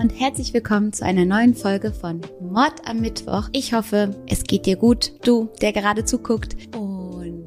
und herzlich willkommen zu einer neuen Folge von Mord am Mittwoch. Ich hoffe, es geht dir gut, du, der gerade zuguckt. Und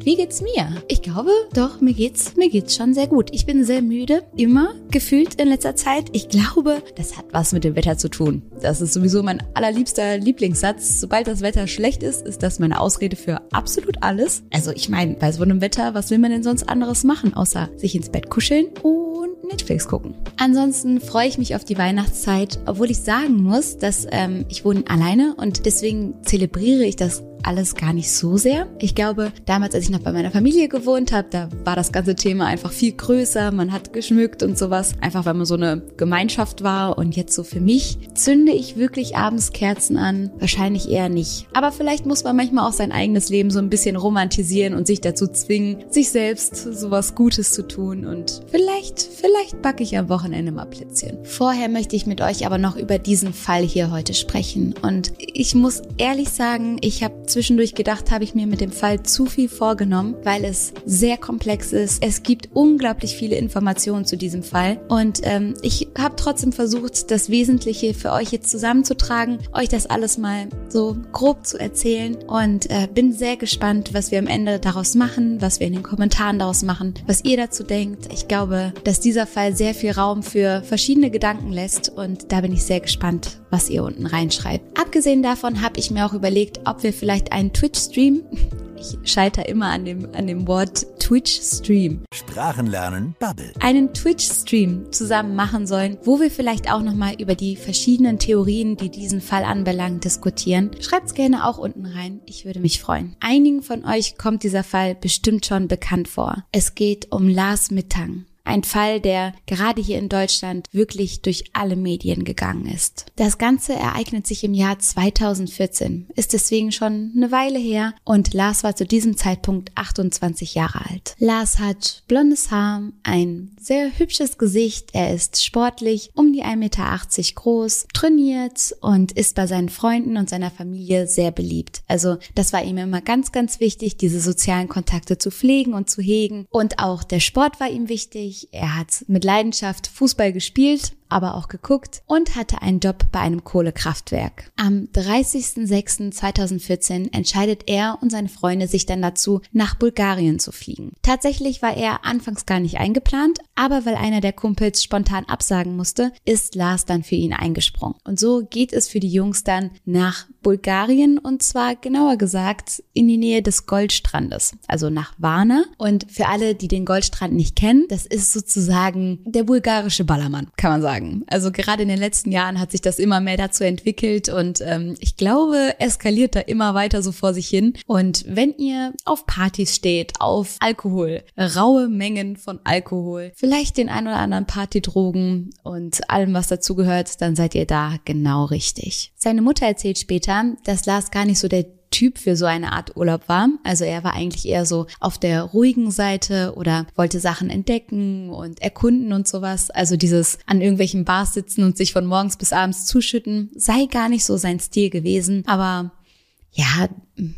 wie geht's mir? Ich glaube, doch, mir geht's, mir geht's schon sehr gut. Ich bin sehr müde, immer gefühlt in letzter Zeit. Ich glaube, das hat was mit dem Wetter zu tun. Das ist sowieso mein allerliebster Lieblingssatz. Sobald das Wetter schlecht ist, ist das meine Ausrede für absolut alles. Also ich meine, bei so einem Wetter, was will man denn sonst anderes machen, außer sich ins Bett kuscheln und Netflix gucken. Ansonsten freue ich mich auf die Weihnachtszeit, obwohl ich sagen muss, dass ähm, ich wohne alleine und deswegen zelebriere ich das alles gar nicht so sehr. Ich glaube, damals, als ich noch bei meiner Familie gewohnt habe, da war das ganze Thema einfach viel größer. Man hat geschmückt und sowas, einfach weil man so eine Gemeinschaft war. Und jetzt so für mich zünde ich wirklich abends Kerzen an? Wahrscheinlich eher nicht. Aber vielleicht muss man manchmal auch sein eigenes Leben so ein bisschen romantisieren und sich dazu zwingen, sich selbst sowas Gutes zu tun. Und vielleicht, vielleicht backe ich am Wochenende mal Plätzchen. Vorher möchte ich mit euch aber noch über diesen Fall hier heute sprechen. Und ich muss ehrlich sagen, ich habe Zwischendurch gedacht, habe ich mir mit dem Fall zu viel vorgenommen, weil es sehr komplex ist. Es gibt unglaublich viele Informationen zu diesem Fall und ähm, ich habe trotzdem versucht, das Wesentliche für euch jetzt zusammenzutragen, euch das alles mal so grob zu erzählen und äh, bin sehr gespannt, was wir am Ende daraus machen, was wir in den Kommentaren daraus machen, was ihr dazu denkt. Ich glaube, dass dieser Fall sehr viel Raum für verschiedene Gedanken lässt und da bin ich sehr gespannt, was ihr unten reinschreibt. Abgesehen davon habe ich mir auch überlegt, ob wir vielleicht vielleicht einen Twitch-Stream. Ich scheitere immer an dem, an dem Wort Twitch-Stream. Sprachenlernen Bubble. Einen Twitch-Stream zusammen machen sollen, wo wir vielleicht auch nochmal über die verschiedenen Theorien, die diesen Fall anbelangen, diskutieren. Schreibt's gerne auch unten rein. Ich würde mich freuen. Einigen von euch kommt dieser Fall bestimmt schon bekannt vor. Es geht um Lars Mittang. Ein Fall, der gerade hier in Deutschland wirklich durch alle Medien gegangen ist. Das Ganze ereignet sich im Jahr 2014, ist deswegen schon eine Weile her und Lars war zu diesem Zeitpunkt 28 Jahre alt. Lars hat blondes Haar, ein sehr hübsches Gesicht, er ist sportlich, um die 1,80 Meter groß, trainiert und ist bei seinen Freunden und seiner Familie sehr beliebt. Also das war ihm immer ganz, ganz wichtig, diese sozialen Kontakte zu pflegen und zu hegen und auch der Sport war ihm wichtig wichtig. Er hat mit Leidenschaft Fußball gespielt, aber auch geguckt und hatte einen Job bei einem Kohlekraftwerk. Am 30.06.2014 entscheidet er und seine Freunde sich dann dazu, nach Bulgarien zu fliegen. Tatsächlich war er anfangs gar nicht eingeplant, aber weil einer der Kumpels spontan absagen musste, ist Lars dann für ihn eingesprungen. Und so geht es für die Jungs dann nach Bulgarien und zwar genauer gesagt in die Nähe des Goldstrandes, also nach Varna. Und für alle, die den Goldstrand nicht kennen, das ist sozusagen der bulgarische Ballermann, kann man sagen sagen. Also gerade in den letzten Jahren hat sich das immer mehr dazu entwickelt und ähm, ich glaube, eskaliert da immer weiter so vor sich hin. Und wenn ihr auf Partys steht, auf Alkohol, raue Mengen von Alkohol, vielleicht den ein oder anderen Partydrogen und allem, was dazugehört, dann seid ihr da genau richtig. Seine Mutter erzählt später, dass Lars gar nicht so der Typ für so eine Art Urlaub war. Also er war eigentlich eher so auf der ruhigen Seite oder wollte Sachen entdecken und erkunden und sowas. Also dieses an irgendwelchen Bars sitzen und sich von morgens bis abends zuschütten, sei gar nicht so sein Stil gewesen. Aber ja,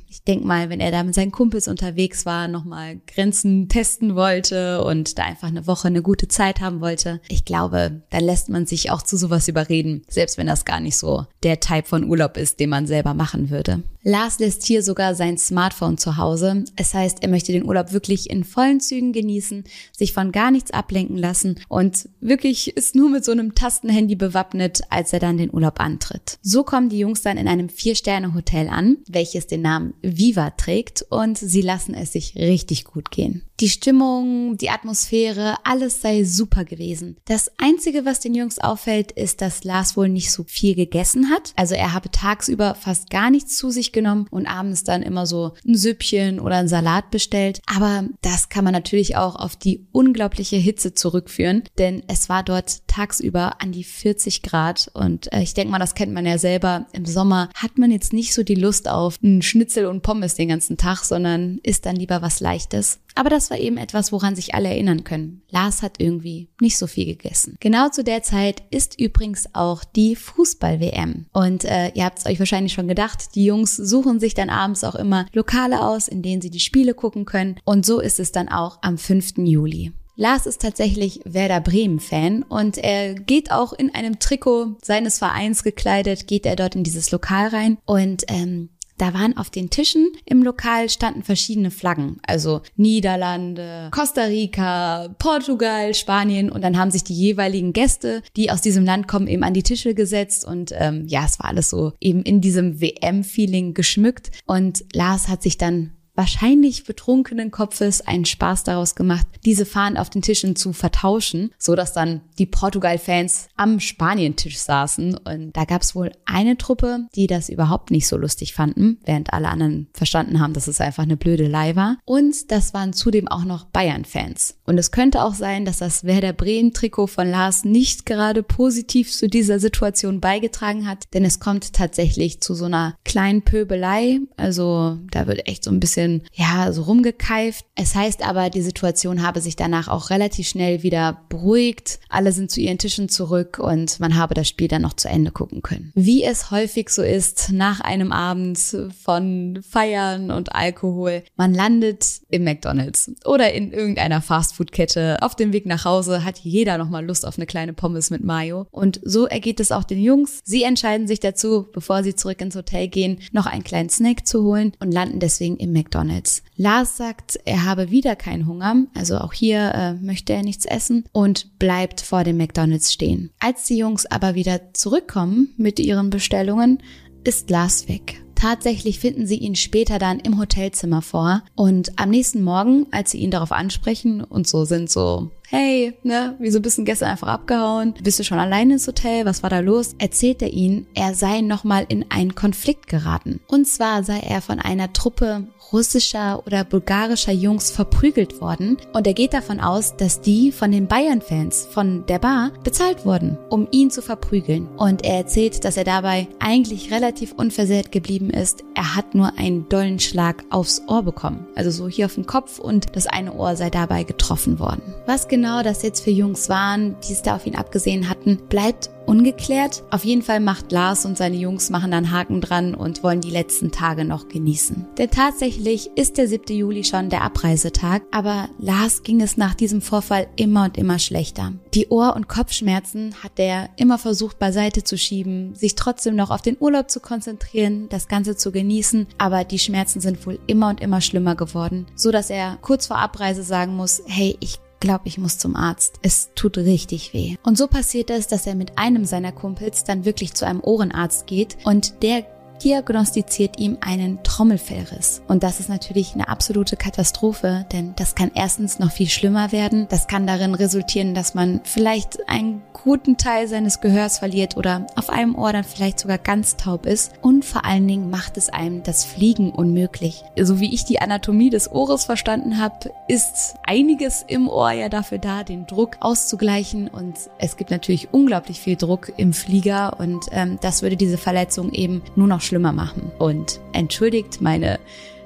ich denke mal, wenn er da mit seinen Kumpels unterwegs war, nochmal Grenzen testen wollte und da einfach eine Woche eine gute Zeit haben wollte, ich glaube, da lässt man sich auch zu sowas überreden, selbst wenn das gar nicht so der Typ von Urlaub ist, den man selber machen würde. Lars lässt hier sogar sein Smartphone zu Hause. Es heißt, er möchte den Urlaub wirklich in vollen Zügen genießen, sich von gar nichts ablenken lassen und wirklich ist nur mit so einem Tastenhandy bewappnet, als er dann den Urlaub antritt. So kommen die Jungs dann in einem Vier-Sterne-Hotel an, welches den Namen Viva trägt und sie lassen es sich richtig gut gehen. Die Stimmung, die Atmosphäre, alles sei super gewesen. Das Einzige, was den Jungs auffällt, ist, dass Lars wohl nicht so viel gegessen hat. Also er habe tagsüber fast gar nichts zu sich genommen und abends dann immer so ein Süppchen oder ein Salat bestellt. Aber das kann man natürlich auch auf die unglaubliche Hitze zurückführen, denn es war dort tagsüber an die 40 Grad und äh, ich denke mal, das kennt man ja selber. Im Sommer hat man jetzt nicht so die Lust auf einen Schnitzel und Pommes den ganzen Tag, sondern isst dann lieber was Leichtes. Aber das war eben etwas, woran sich alle erinnern können. Lars hat irgendwie nicht so viel gegessen. Genau zu der Zeit ist übrigens auch die Fußball-WM. Und äh, ihr habt es euch wahrscheinlich schon gedacht, die Jungs suchen sich dann abends auch immer Lokale aus, in denen sie die Spiele gucken können. Und so ist es dann auch am 5. Juli. Lars ist tatsächlich Werder Bremen-Fan und er geht auch in einem Trikot seines Vereins gekleidet, geht er dort in dieses Lokal rein und ähm, da waren auf den Tischen im Lokal standen verschiedene Flaggen, also Niederlande, Costa Rica, Portugal, Spanien. Und dann haben sich die jeweiligen Gäste, die aus diesem Land kommen, eben an die Tische gesetzt. Und ähm, ja, es war alles so eben in diesem WM-Feeling geschmückt. Und Lars hat sich dann wahrscheinlich betrunkenen Kopfes einen Spaß daraus gemacht, diese Fahnen auf den Tischen zu vertauschen, so dass dann die Portugal-Fans am Spanientisch saßen. Und da gab es wohl eine Truppe, die das überhaupt nicht so lustig fanden, während alle anderen verstanden haben, dass es einfach eine blöde Blödelei war. Und das waren zudem auch noch Bayern-Fans. Und es könnte auch sein, dass das Werder Bremen-Trikot von Lars nicht gerade positiv zu dieser Situation beigetragen hat, denn es kommt tatsächlich zu so einer kleinen Pöbelei. Also da wird echt so ein bisschen ja, so rumgekeift. Es heißt aber, die Situation habe sich danach auch relativ schnell wieder beruhigt. Alle sind zu ihren Tischen zurück und man habe das Spiel dann noch zu Ende gucken können. Wie es häufig so ist, nach einem Abend von Feiern und Alkohol, man landet im McDonald's oder in irgendeiner Fastfood-Kette. Auf dem Weg nach Hause hat jeder nochmal Lust auf eine kleine Pommes mit Mayo. Und so ergeht es auch den Jungs. Sie entscheiden sich dazu, bevor sie zurück ins Hotel gehen, noch einen kleinen Snack zu holen und landen deswegen im McDonald's. Lars sagt, er habe wieder keinen Hunger, also auch hier äh, möchte er nichts essen und bleibt vor dem McDonald's stehen. Als die Jungs aber wieder zurückkommen mit ihren Bestellungen, ist Lars weg. Tatsächlich finden sie ihn später dann im Hotelzimmer vor. Und am nächsten Morgen, als sie ihn darauf ansprechen und so sind so, hey, ne, wieso bist du gestern einfach abgehauen? Bist du schon alleine ins Hotel? Was war da los? Erzählt er ihnen, er sei nochmal in einen Konflikt geraten. Und zwar sei er von einer Truppe russischer oder bulgarischer Jungs verprügelt worden und er geht davon aus, dass die von den Bayern-Fans von der Bar bezahlt wurden, um ihn zu verprügeln. Und er erzählt, dass er dabei eigentlich relativ unversehrt geblieben ist. Er hat nur einen dollen Schlag aufs Ohr bekommen, also so hier auf den Kopf und das eine Ohr sei dabei getroffen worden. Was genau das jetzt für Jungs waren, die es da auf ihn abgesehen hatten, bleibt ungeklärt. Auf jeden Fall macht Lars und seine Jungs machen dann Haken dran und wollen die letzten Tage noch genießen. Denn tatsächlich ist der 7. Juli schon der Abreisetag, aber Lars ging es nach diesem Vorfall immer und immer schlechter. Die Ohr- und Kopfschmerzen hat er immer versucht beiseite zu schieben, sich trotzdem noch auf den Urlaub zu konzentrieren, das Ganze zu genießen, aber die Schmerzen sind wohl immer und immer schlimmer geworden, so dass er kurz vor Abreise sagen muss, hey, ich glaube, ich muss zum Arzt. Es tut richtig weh. Und so passiert es, dass er mit einem seiner Kumpels dann wirklich zu einem Ohrenarzt geht und der diagnostiziert ihm einen Trommelfellriss. Und das ist natürlich eine absolute Katastrophe, denn das kann erstens noch viel schlimmer werden. Das kann darin resultieren, dass man vielleicht einen guten Teil seines Gehörs verliert oder auf einem Ohr dann vielleicht sogar ganz taub ist. Und vor allen Dingen macht es einem das Fliegen unmöglich. So wie ich die Anatomie des Ohres verstanden habe, ist einiges im Ohr ja dafür da, den Druck auszugleichen. Und es gibt natürlich unglaublich viel Druck im Flieger und ähm, das würde diese Verletzung eben nur noch schlimmer machen. Und entschuldigt meine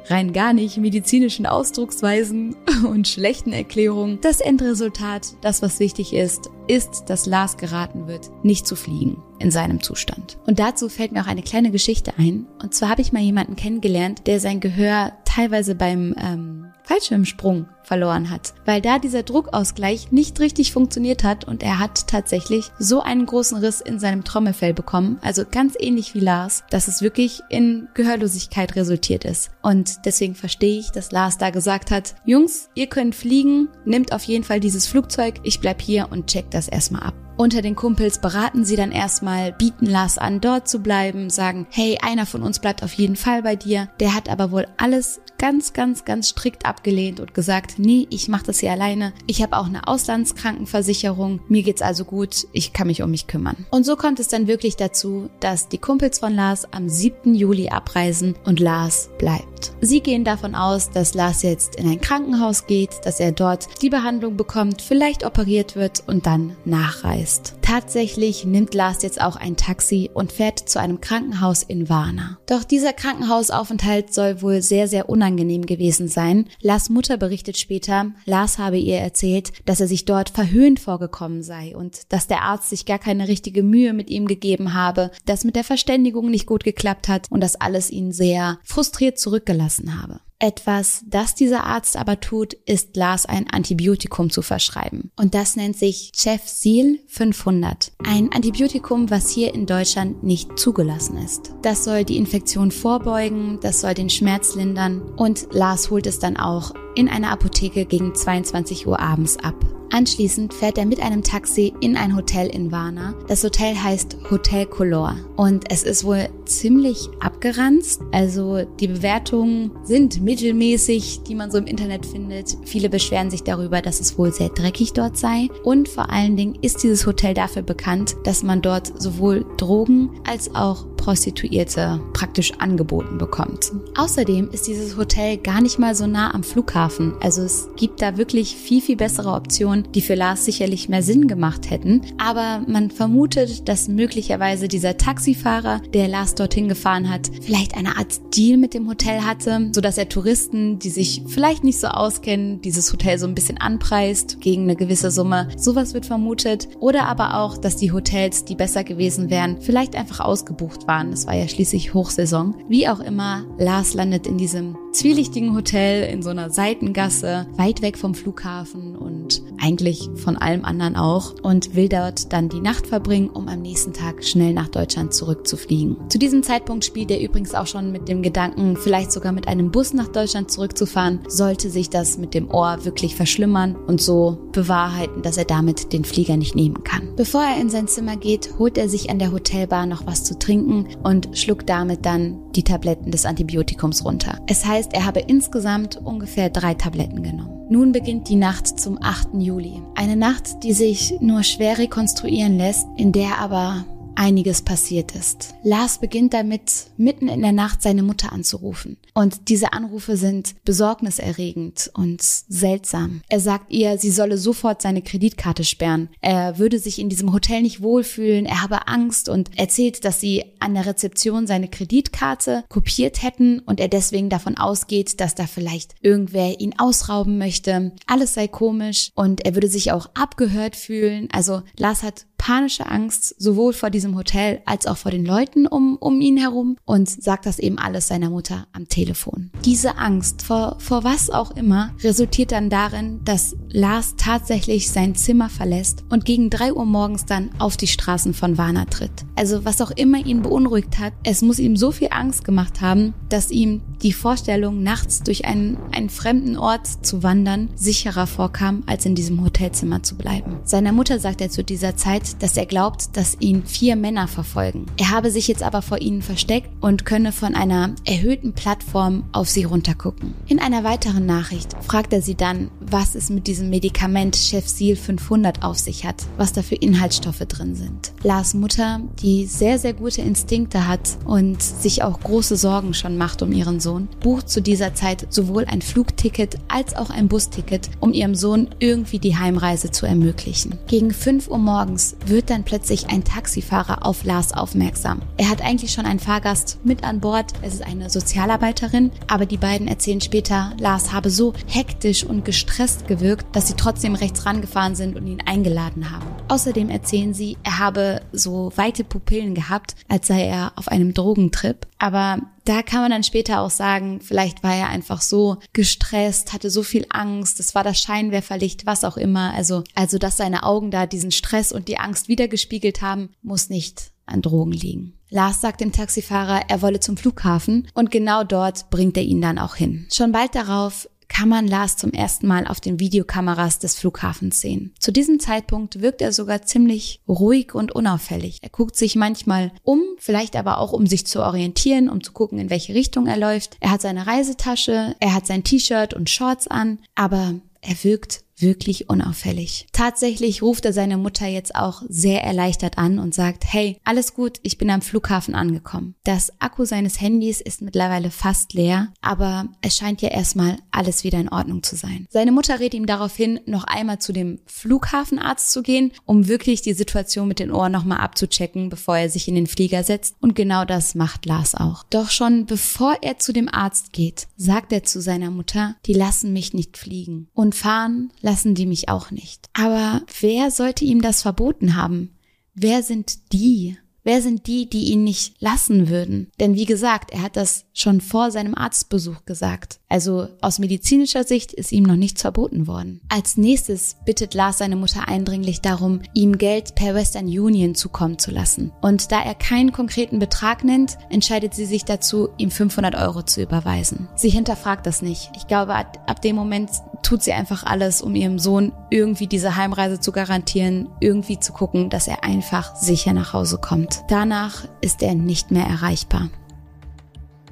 rein gar nicht medizinischen Ausdrucksweisen und schlechten Erklärungen. Das Endresultat, das was wichtig ist, ist, dass Lars geraten wird, nicht zu fliegen in seinem Zustand. Und dazu fällt mir auch eine kleine Geschichte ein. Und zwar habe ich mal jemanden kennengelernt, der sein Gehör teilweise beim ähm, Fallschirmsprung verloren hat, weil da dieser Druckausgleich nicht richtig funktioniert hat und er hat tatsächlich so einen großen Riss in seinem Trommelfell bekommen, also ganz ähnlich wie Lars, dass es wirklich in Gehörlosigkeit resultiert ist. Und deswegen verstehe ich, dass Lars da gesagt hat, Jungs, ihr könnt fliegen, nehmt auf jeden Fall dieses Flugzeug, ich bleib hier und check das erstmal ab. Unter den Kumpels beraten sie dann erstmal, bieten Lars an, dort zu bleiben, sagen, hey, einer von uns bleibt auf jeden Fall bei dir. Der hat aber wohl alles ganz, ganz, ganz strikt abgelehnt und gesagt, nee, ich mache das hier alleine. Ich habe auch eine Auslandskrankenversicherung. Mir geht's also gut. Ich kann mich um mich kümmern. Und so kommt es dann wirklich dazu, dass die Kumpels von Lars am 7. Juli abreisen und Lars bleibt. Sie gehen davon aus, dass Lars jetzt in ein Krankenhaus geht, dass er dort die Behandlung bekommt, vielleicht operiert wird und dann nachreist ist. Tatsächlich nimmt Lars jetzt auch ein Taxi und fährt zu einem Krankenhaus in Varna. Doch dieser Krankenhausaufenthalt soll wohl sehr, sehr unangenehm gewesen sein. Lars Mutter berichtet später, Lars habe ihr erzählt, dass er sich dort verhöhnt vorgekommen sei und dass der Arzt sich gar keine richtige Mühe mit ihm gegeben habe, dass mit der Verständigung nicht gut geklappt hat und dass alles ihn sehr frustriert zurückgelassen habe. Etwas, das dieser Arzt aber tut, ist Lars ein Antibiotikum zu verschreiben. Und das nennt sich Cefsil 500. Ein Antibiotikum, was hier in Deutschland nicht zugelassen ist. Das soll die Infektion vorbeugen, das soll den Schmerz lindern und Lars holt es dann auch in einer Apotheke gegen 22 Uhr abends ab. Anschließend fährt er mit einem Taxi in ein Hotel in Varna. Das Hotel heißt Hotel Color und es ist wohl ziemlich abgeranzt. Also die Bewertungen sind mittelmäßig, die man so im Internet findet. Viele beschweren sich darüber, dass es wohl sehr dreckig dort sei. Und vor allen Dingen ist dieses Hotel dafür bekannt, dass man dort sowohl Drogen als auch Prostituierte praktisch angeboten bekommt. Außerdem ist dieses Hotel gar nicht mal so nah am Flughafen. Also es gibt da wirklich viel, viel bessere Optionen, die für Lars sicherlich mehr Sinn gemacht hätten. Aber man vermutet, dass möglicherweise dieser Taxifahrer, der Lars dorthin gefahren hat, vielleicht eine Art Deal mit dem Hotel hatte, sodass er Touristen, die sich vielleicht nicht so auskennen, dieses Hotel so ein bisschen anpreist gegen eine gewisse Summe. Sowas wird vermutet. Oder aber auch, dass die Hotels, die besser gewesen wären, vielleicht einfach ausgebucht waren. Es war ja schließlich Hochsaison. Wie auch immer, Lars landet in diesem zwielichtigen Hotel in so einer Seitengasse, weit weg vom Flughafen und eigentlich von allem anderen auch und will dort dann die Nacht verbringen, um am nächsten Tag schnell nach Deutschland zurückzufliegen. Zu diesem Zeitpunkt spielt er übrigens auch schon mit dem Gedanken, vielleicht sogar mit einem Bus nach Deutschland zurückzufahren, sollte sich das mit dem Ohr wirklich verschlimmern und so bewahrheiten, dass er damit den Flieger nicht nehmen kann. Bevor er in sein Zimmer geht, holt er sich an der Hotelbar noch was zu trinken und schluckt damit dann die Tabletten des Antibiotikums runter. Es heißt, er habe insgesamt ungefähr drei Tabletten genommen. Nun beginnt die Nacht zum 8. Juli. Eine Nacht, die sich nur schwer rekonstruieren lässt, in der aber einiges passiert ist. Lars beginnt damit, mitten in der Nacht seine Mutter anzurufen. Und diese Anrufe sind besorgniserregend und seltsam. Er sagt ihr, sie solle sofort seine Kreditkarte sperren. Er würde sich in diesem Hotel nicht wohlfühlen, er habe Angst und erzählt, dass sie an der Rezeption seine Kreditkarte kopiert hätten und er deswegen davon ausgeht, dass da vielleicht irgendwer ihn ausrauben möchte. Alles sei komisch und er würde sich auch abgehört fühlen. Also Lars hat panische Angst, sowohl vor diesem Hotel als auch vor den Leuten um, um ihn herum und sagt das eben alles seiner Mutter am Telefon. Diese Angst vor, vor was auch immer resultiert dann darin, dass Lars tatsächlich sein Zimmer verlässt und gegen drei Uhr morgens dann auf die Straßen von Varna tritt. Also was auch immer ihn beunruhigt hat, es muss ihm so viel Angst gemacht haben, dass ihm die Vorstellung, nachts durch einen, einen fremden Ort zu wandern, sicherer vorkam, als in diesem Hotelzimmer zu bleiben. Seiner Mutter sagt er zu dieser Zeit, dass er glaubt, dass ihn vier Männer verfolgen. Er habe sich jetzt aber vor ihnen versteckt und könne von einer erhöhten Plattform auf sie runtergucken. In einer weiteren Nachricht fragt er sie dann, was es mit diesem Medikament Chefsil 500 auf sich hat, was da für Inhaltsstoffe drin sind. Lars Mutter, die sehr, sehr gute Instinkte hat und sich auch große Sorgen schon macht um ihren Sohn, bucht zu dieser Zeit sowohl ein Flugticket als auch ein Busticket, um ihrem Sohn irgendwie die Heimreise zu ermöglichen. Gegen 5 Uhr morgens wird dann plötzlich ein Taxifahrer auf Lars aufmerksam. Er hat eigentlich schon einen Fahrgast mit an Bord. Es ist eine Sozialarbeiterin, aber die beiden erzählen später, Lars habe so hektisch und gestresst gewirkt, dass sie trotzdem rechts rangefahren sind und ihn eingeladen haben. Außerdem erzählen sie, er habe so weite Pupillen gehabt, als sei er auf einem Drogentrip. Aber da kann man dann später auch sagen, vielleicht war er einfach so gestresst, hatte so viel Angst, es war das Scheinwerferlicht, was auch immer. Also, also, dass seine Augen da diesen Stress und die Angst wiedergespiegelt haben, muss nicht an Drogen liegen. Lars sagt dem Taxifahrer, er wolle zum Flughafen und genau dort bringt er ihn dann auch hin. Schon bald darauf kann man Lars zum ersten Mal auf den Videokameras des Flughafens sehen. Zu diesem Zeitpunkt wirkt er sogar ziemlich ruhig und unauffällig. Er guckt sich manchmal um, vielleicht aber auch um sich zu orientieren, um zu gucken, in welche Richtung er läuft. Er hat seine Reisetasche, er hat sein T-Shirt und Shorts an, aber er wirkt wirklich unauffällig. Tatsächlich ruft er seine Mutter jetzt auch sehr erleichtert an und sagt, hey, alles gut, ich bin am Flughafen angekommen. Das Akku seines Handys ist mittlerweile fast leer, aber es scheint ja erstmal alles wieder in Ordnung zu sein. Seine Mutter rät ihm daraufhin, noch einmal zu dem Flughafenarzt zu gehen, um wirklich die Situation mit den Ohren nochmal abzuchecken, bevor er sich in den Flieger setzt. Und genau das macht Lars auch. Doch schon bevor er zu dem Arzt geht, sagt er zu seiner Mutter, die lassen mich nicht fliegen und fahren lassen die mich auch nicht. Aber wer sollte ihm das verboten haben? Wer sind die? Wer sind die, die ihn nicht lassen würden? Denn wie gesagt, er hat das schon vor seinem Arztbesuch gesagt. Also aus medizinischer Sicht ist ihm noch nichts verboten worden. Als nächstes bittet Lars seine Mutter eindringlich darum, ihm Geld per Western Union zukommen zu lassen. Und da er keinen konkreten Betrag nennt, entscheidet sie sich dazu, ihm 500 Euro zu überweisen. Sie hinterfragt das nicht. Ich glaube, ab dem Moment tut sie einfach alles, um ihrem Sohn irgendwie diese Heimreise zu garantieren, irgendwie zu gucken, dass er einfach sicher nach Hause kommt. Danach ist er nicht mehr erreichbar.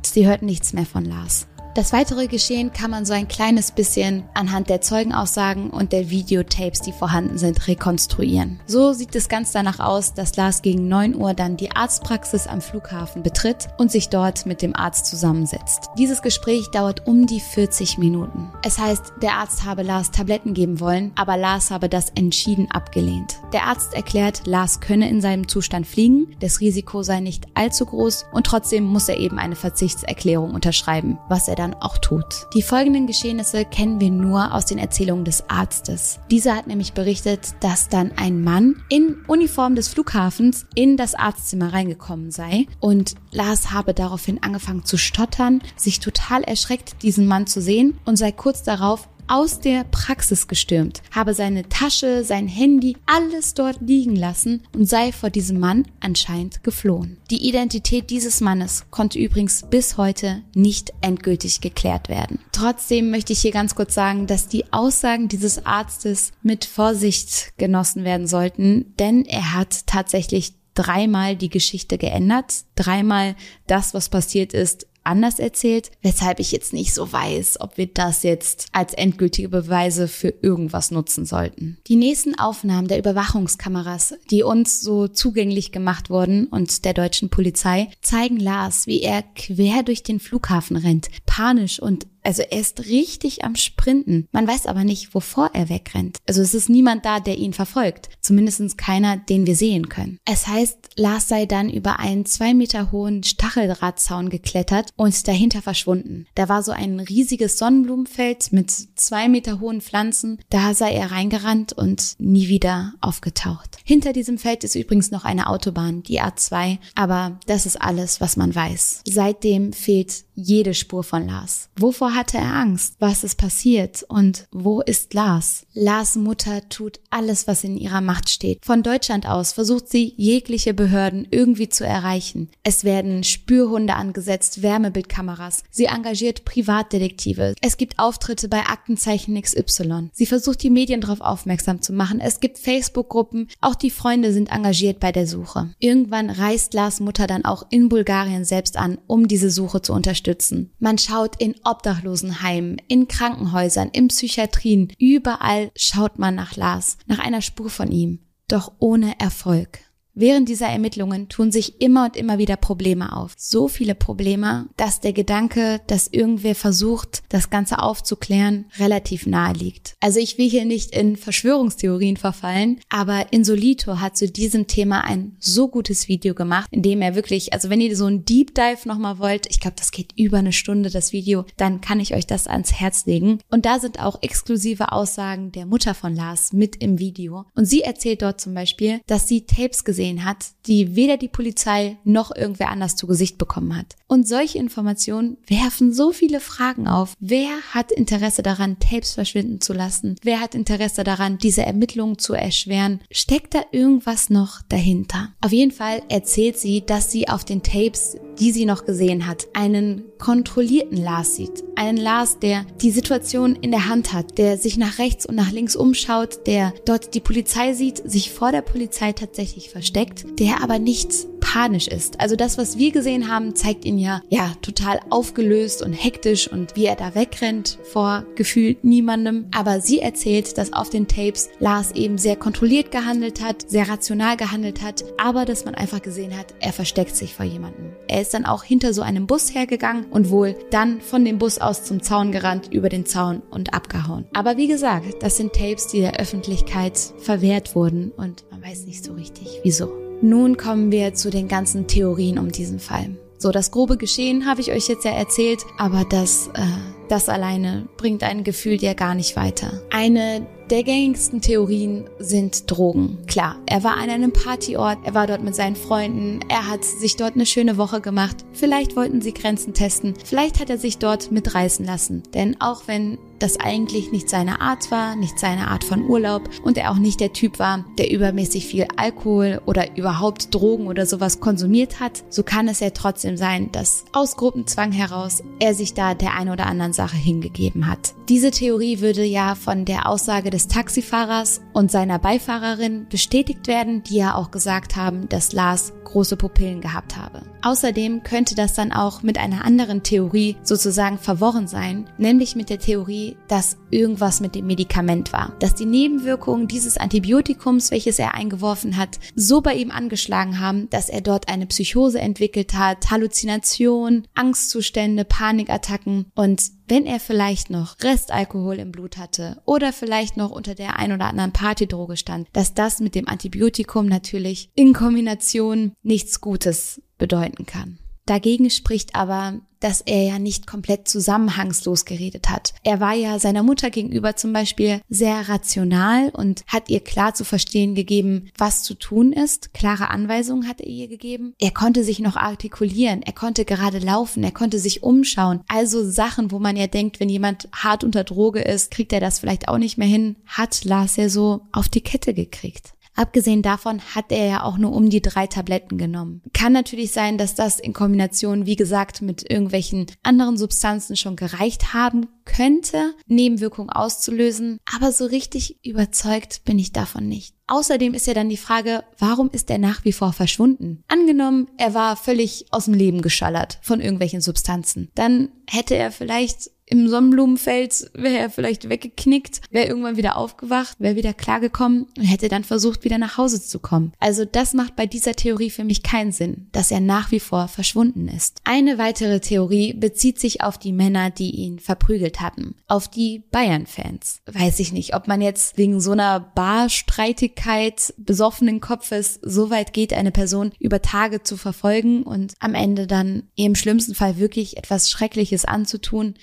Sie hört nichts mehr von Lars. Das weitere Geschehen kann man so ein kleines bisschen anhand der Zeugenaussagen und der Videotapes, die vorhanden sind, rekonstruieren. So sieht es ganz danach aus, dass Lars gegen 9 Uhr dann die Arztpraxis am Flughafen betritt und sich dort mit dem Arzt zusammensetzt. Dieses Gespräch dauert um die 40 Minuten. Es heißt, der Arzt habe Lars Tabletten geben wollen, aber Lars habe das entschieden abgelehnt. Der Arzt erklärt, Lars könne in seinem Zustand fliegen, das Risiko sei nicht allzu groß und trotzdem muss er eben eine Verzichtserklärung unterschreiben, was er dann dann auch tut. Die folgenden Geschehnisse kennen wir nur aus den Erzählungen des Arztes. Dieser hat nämlich berichtet, dass dann ein Mann in Uniform des Flughafens in das Arztzimmer reingekommen sei und Lars habe daraufhin angefangen zu stottern, sich total erschreckt, diesen Mann zu sehen und sei kurz darauf aus der Praxis gestürmt, habe seine Tasche, sein Handy, alles dort liegen lassen und sei vor diesem Mann anscheinend geflohen. Die Identität dieses Mannes konnte übrigens bis heute nicht endgültig geklärt werden. Trotzdem möchte ich hier ganz kurz sagen, dass die Aussagen dieses Arztes mit Vorsicht genossen werden sollten, denn er hat tatsächlich dreimal die Geschichte geändert, dreimal das, was passiert ist, anders erzählt, weshalb ich jetzt nicht so weiß, ob wir das jetzt als endgültige Beweise für irgendwas nutzen sollten. Die nächsten Aufnahmen der Überwachungskameras, die uns so zugänglich gemacht wurden und der deutschen Polizei, zeigen Lars, wie er quer durch den Flughafen rennt, panisch und also er ist richtig am Sprinten. Man weiß aber nicht, wovor er wegrennt. Also es ist niemand da, der ihn verfolgt. Zumindest keiner, den wir sehen können. Es heißt, Lars sei dann über einen zwei Meter hohen Stacheldrahtzaun geklettert und dahinter verschwunden. Da war so ein riesiges Sonnenblumenfeld mit zwei Meter hohen Pflanzen. Da sei er reingerannt und nie wieder aufgetaucht. Hinter diesem Feld ist übrigens noch eine Autobahn, die A2. Aber das ist alles, was man weiß. Seitdem fehlt jede Spur von Lars. Wovor hatte er Angst? Was ist passiert? Und wo ist Lars? Lars Mutter tut alles, was in ihrer Macht steht. Von Deutschland aus versucht sie, jegliche Behörden irgendwie zu erreichen. Es werden Spürhunde angesetzt, Wärmebildkameras. Sie engagiert Privatdetektive. Es gibt Auftritte bei Aktenzeichen XY. Sie versucht, die Medien darauf aufmerksam zu machen. Es gibt Facebook-Gruppen. Auch die Freunde sind engagiert bei der Suche. Irgendwann reist Lars Mutter dann auch in Bulgarien selbst an, um diese Suche zu unterstützen. Man schaut in Obdachlosenheimen, in Krankenhäusern, in Psychiatrien. Überall schaut man nach Lars, nach einer Spur von ihm. Doch ohne Erfolg. Während dieser Ermittlungen tun sich immer und immer wieder Probleme auf. So viele Probleme, dass der Gedanke, dass irgendwer versucht, das Ganze aufzuklären, relativ nahe liegt. Also ich will hier nicht in Verschwörungstheorien verfallen, aber Insolito hat zu diesem Thema ein so gutes Video gemacht, in dem er wirklich, also wenn ihr so ein Deep Dive nochmal wollt, ich glaube, das geht über eine Stunde, das Video, dann kann ich euch das ans Herz legen. Und da sind auch exklusive Aussagen der Mutter von Lars mit im Video. Und sie erzählt dort zum Beispiel, dass sie Tapes gesehen gesehen hat, die weder die Polizei noch irgendwer anders zu Gesicht bekommen hat. Und solche Informationen werfen so viele Fragen auf. Wer hat Interesse daran, Tapes verschwinden zu lassen? Wer hat Interesse daran, diese Ermittlungen zu erschweren? Steckt da irgendwas noch dahinter? Auf jeden Fall erzählt sie, dass sie auf den Tapes, die sie noch gesehen hat, einen kontrollierten Lars sieht. Einen Lars, der die Situation in der Hand hat, der sich nach rechts und nach links umschaut, der dort die Polizei sieht, sich vor der Polizei tatsächlich versteckt steckt, der aber nicht panisch ist. Also das, was wir gesehen haben, zeigt ihn ja, ja, total aufgelöst und hektisch und wie er da wegrennt vor gefühlt niemandem. Aber sie erzählt, dass auf den Tapes Lars eben sehr kontrolliert gehandelt hat, sehr rational gehandelt hat, aber dass man einfach gesehen hat, er versteckt sich vor jemandem. Er ist dann auch hinter so einem Bus hergegangen und wohl dann von dem Bus aus zum Zaun gerannt, über den Zaun und abgehauen. Aber wie gesagt, das sind Tapes, die der Öffentlichkeit verwehrt wurden und man weiß nicht so richtig, wieso. Nun kommen wir zu den ganzen Theorien um diesen Fall. So, das grobe Geschehen habe ich euch jetzt ja erzählt, aber das, äh, das alleine bringt ein Gefühl ja gar nicht weiter. Eine der gängigsten Theorien sind Drogen. Klar, er war an einem Partyort, er war dort mit seinen Freunden, er hat sich dort eine schöne Woche gemacht. Vielleicht wollten sie Grenzen testen, vielleicht hat er sich dort mitreißen lassen. Denn auch wenn das eigentlich nicht seine Art war, nicht seine Art von Urlaub und er auch nicht der Typ war, der übermäßig viel Alkohol oder überhaupt Drogen oder sowas konsumiert hat, so kann es ja trotzdem sein, dass aus Gruppenzwang heraus er sich da der ein oder anderen Sache hingegeben hat. Diese Theorie würde ja von der Aussage des Taxifahrers und seiner Beifahrerin bestätigt werden, die ja auch gesagt haben, dass Lars große Pupillen gehabt habe. Außerdem könnte das dann auch mit einer anderen Theorie sozusagen verworren sein, nämlich mit der Theorie, dass irgendwas mit dem Medikament war, dass die Nebenwirkungen dieses Antibiotikums, welches er eingeworfen hat, so bei ihm angeschlagen haben, dass er dort eine Psychose entwickelt hat, Halluzination, Angstzustände, Panikattacken. Und wenn er vielleicht noch Restalkohol im Blut hatte oder vielleicht noch unter der ein oder anderen Partydroge stand, dass das mit dem Antibiotikum natürlich in Kombination nichts Gutes bedeuten kann. Dagegen spricht aber, dass er ja nicht komplett zusammenhangslos geredet hat. Er war ja seiner Mutter gegenüber zum Beispiel sehr rational und hat ihr klar zu verstehen gegeben, was zu tun ist. Klare Anweisungen hat er ihr gegeben. Er konnte sich noch artikulieren, er konnte gerade laufen, er konnte sich umschauen. Also Sachen, wo man ja denkt, wenn jemand hart unter Droge ist, kriegt er das vielleicht auch nicht mehr hin, hat Lars ja so auf die Kette gekriegt. Abgesehen davon hat er ja auch nur um die drei Tabletten genommen. Kann natürlich sein, dass das in Kombination, wie gesagt, mit irgendwelchen anderen Substanzen schon gereicht haben könnte, Nebenwirkungen auszulösen, aber so richtig überzeugt bin ich davon nicht. Außerdem ist ja dann die Frage, warum ist er nach wie vor verschwunden? Angenommen, er war völlig aus dem Leben geschallert von irgendwelchen Substanzen. Dann hätte er vielleicht im Sonnenblumenfeld wäre er vielleicht weggeknickt, wäre irgendwann wieder aufgewacht, wäre wieder klargekommen und hätte dann versucht, wieder nach Hause zu kommen. Also das macht bei dieser Theorie für mich keinen Sinn, dass er nach wie vor verschwunden ist. Eine weitere Theorie bezieht sich auf die Männer, die ihn verprügelt hatten, auf die Bayern-Fans. Weiß ich nicht, ob man jetzt wegen so einer Barstreitigkeit besoffenen Kopfes so weit geht, eine Person über Tage zu verfolgen und am Ende dann im schlimmsten Fall wirklich etwas Schreckliches anzutun.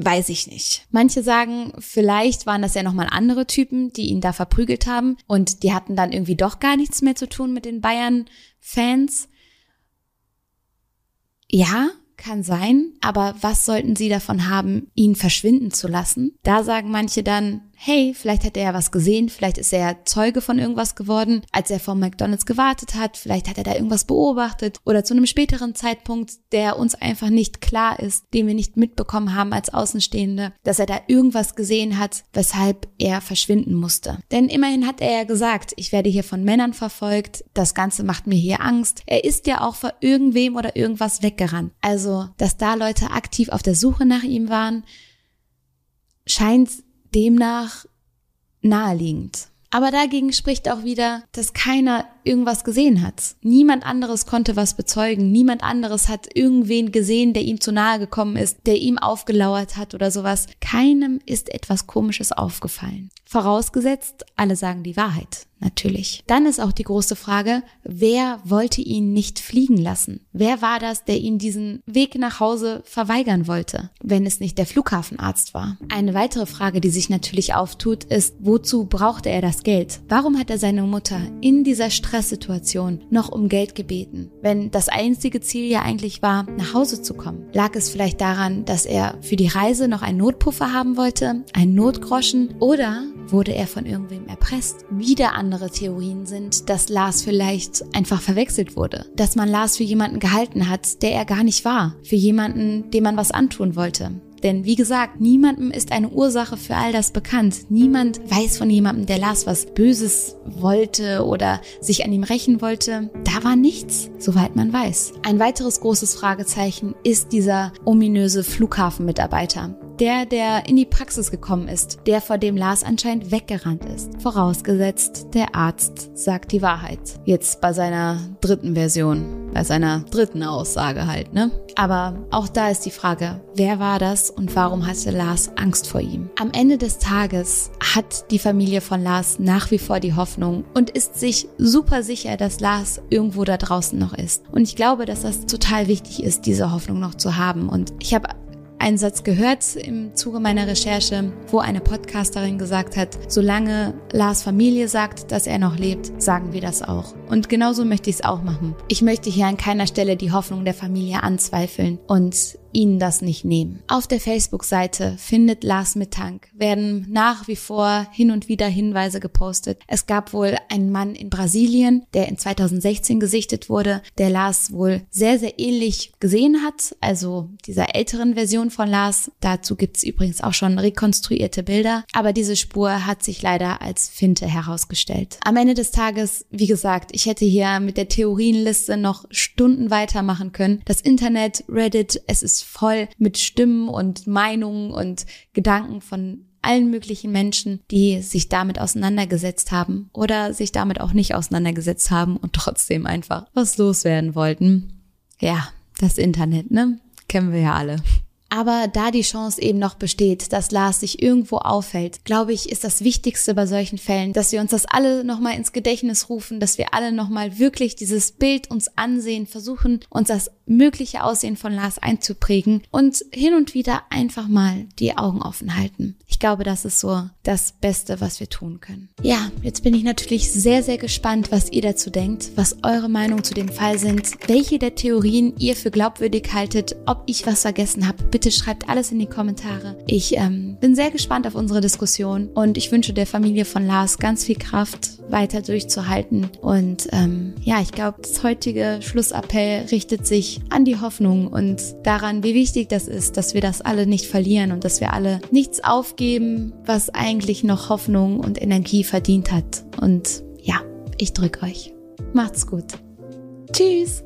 Weiß ich nicht. Manche sagen, vielleicht waren das ja nochmal andere Typen, die ihn da verprügelt haben und die hatten dann irgendwie doch gar nichts mehr zu tun mit den Bayern-Fans. Ja, kann sein, aber was sollten sie davon haben, ihn verschwinden zu lassen? Da sagen manche dann, hey, vielleicht hat er ja was gesehen, vielleicht ist er Zeuge von irgendwas geworden, als er vor McDonald's gewartet hat, vielleicht hat er da irgendwas beobachtet oder zu einem späteren Zeitpunkt, der uns einfach nicht klar ist, den wir nicht mitbekommen haben als Außenstehende, dass er da irgendwas gesehen hat, weshalb er verschwinden musste. Denn immerhin hat er ja gesagt, ich werde hier von Männern verfolgt, das Ganze macht mir hier Angst. Er ist ja auch vor irgendwem oder irgendwas weggerannt. Also, dass da Leute aktiv auf der Suche nach ihm waren, scheint demnach naheliegend. Aber dagegen spricht auch wieder, dass keiner irgendwas gesehen hat. Niemand anderes konnte was bezeugen. Niemand anderes hat irgendwen gesehen, der ihm zu nahe gekommen ist, der ihm aufgelauert hat oder sowas. Keinem ist etwas Komisches aufgefallen. Vorausgesetzt, alle sagen die Wahrheit, natürlich. Dann ist auch die große Frage, wer wollte ihn nicht fliegen lassen? Wer war das, der ihm diesen Weg nach Hause verweigern wollte, wenn es nicht der Flughafenarzt war? Eine weitere Frage, die sich natürlich auftut, ist, wozu brauchte er das Geld? Warum hat er seine Mutter in dieser Stresssituation noch um Geld gebeten, wenn das einzige Ziel ja eigentlich war, nach Hause zu kommen? Lag es vielleicht daran, dass er für die Reise noch einen Notpuffer haben wollte, einen Notgroschen oder Wurde er von irgendwem erpresst? Wieder andere Theorien sind, dass Lars vielleicht einfach verwechselt wurde. Dass man Lars für jemanden gehalten hat, der er gar nicht war. Für jemanden, dem man was antun wollte. Denn wie gesagt, niemandem ist eine Ursache für all das bekannt. Niemand weiß von jemandem, der Lars was Böses wollte oder sich an ihm rächen wollte. Da war nichts, soweit man weiß. Ein weiteres großes Fragezeichen ist dieser ominöse Flughafenmitarbeiter der, der in die Praxis gekommen ist, der vor dem Lars anscheinend weggerannt ist. Vorausgesetzt, der Arzt sagt die Wahrheit. Jetzt bei seiner dritten Version, bei seiner dritten Aussage halt, ne? Aber auch da ist die Frage, wer war das und warum hatte Lars Angst vor ihm? Am Ende des Tages hat die Familie von Lars nach wie vor die Hoffnung und ist sich super sicher, dass Lars irgendwo da draußen noch ist. Und ich glaube, dass das total wichtig ist, diese Hoffnung noch zu haben. Und ich habe einen Satz gehört im Zuge meiner Recherche, wo eine Podcasterin gesagt hat, solange Lars Familie sagt, dass er noch lebt, sagen wir das auch. Und genauso möchte ich es auch machen. Ich möchte hier an keiner Stelle die Hoffnung der Familie anzweifeln und ihnen das nicht nehmen. Auf der Facebook-Seite findet Lars Mittank werden nach wie vor hin und wieder Hinweise gepostet. Es gab wohl einen Mann in Brasilien, der in 2016 gesichtet wurde, der Lars wohl sehr, sehr ähnlich gesehen hat, also dieser älteren Version von Lars. Dazu gibt's übrigens auch schon rekonstruierte Bilder, aber diese Spur hat sich leider als Finte herausgestellt. Am Ende des Tages, wie gesagt, ich hätte hier mit der Theorienliste noch Stunden weitermachen können. Das Internet, Reddit, es ist voll mit Stimmen und Meinungen und Gedanken von allen möglichen Menschen, die sich damit auseinandergesetzt haben oder sich damit auch nicht auseinandergesetzt haben und trotzdem einfach was loswerden wollten. Ja, das Internet, ne? Kennen wir ja alle. Aber da die Chance eben noch besteht, dass Lars sich irgendwo aufhält, glaube ich, ist das Wichtigste bei solchen Fällen, dass wir uns das alle nochmal ins Gedächtnis rufen, dass wir alle nochmal wirklich dieses Bild uns ansehen, versuchen, uns das mögliche Aussehen von Lars einzuprägen und hin und wieder einfach mal die Augen offen halten. Ich glaube, das ist so das Beste, was wir tun können. Ja, jetzt bin ich natürlich sehr, sehr gespannt, was ihr dazu denkt, was eure Meinung zu dem Fall sind, welche der Theorien ihr für glaubwürdig haltet, ob ich was vergessen habe. Bitte schreibt alles in die Kommentare. Ich ähm, bin sehr gespannt auf unsere Diskussion und ich wünsche der Familie von Lars ganz viel Kraft, weiter durchzuhalten. Und ähm, ja, ich glaube, das heutige Schlussappell richtet sich an die Hoffnung und daran, wie wichtig das ist, dass wir das alle nicht verlieren und dass wir alle nichts aufgeben, was eigentlich noch Hoffnung und Energie verdient hat. Und ja, ich drücke euch. Macht's gut. Tschüss.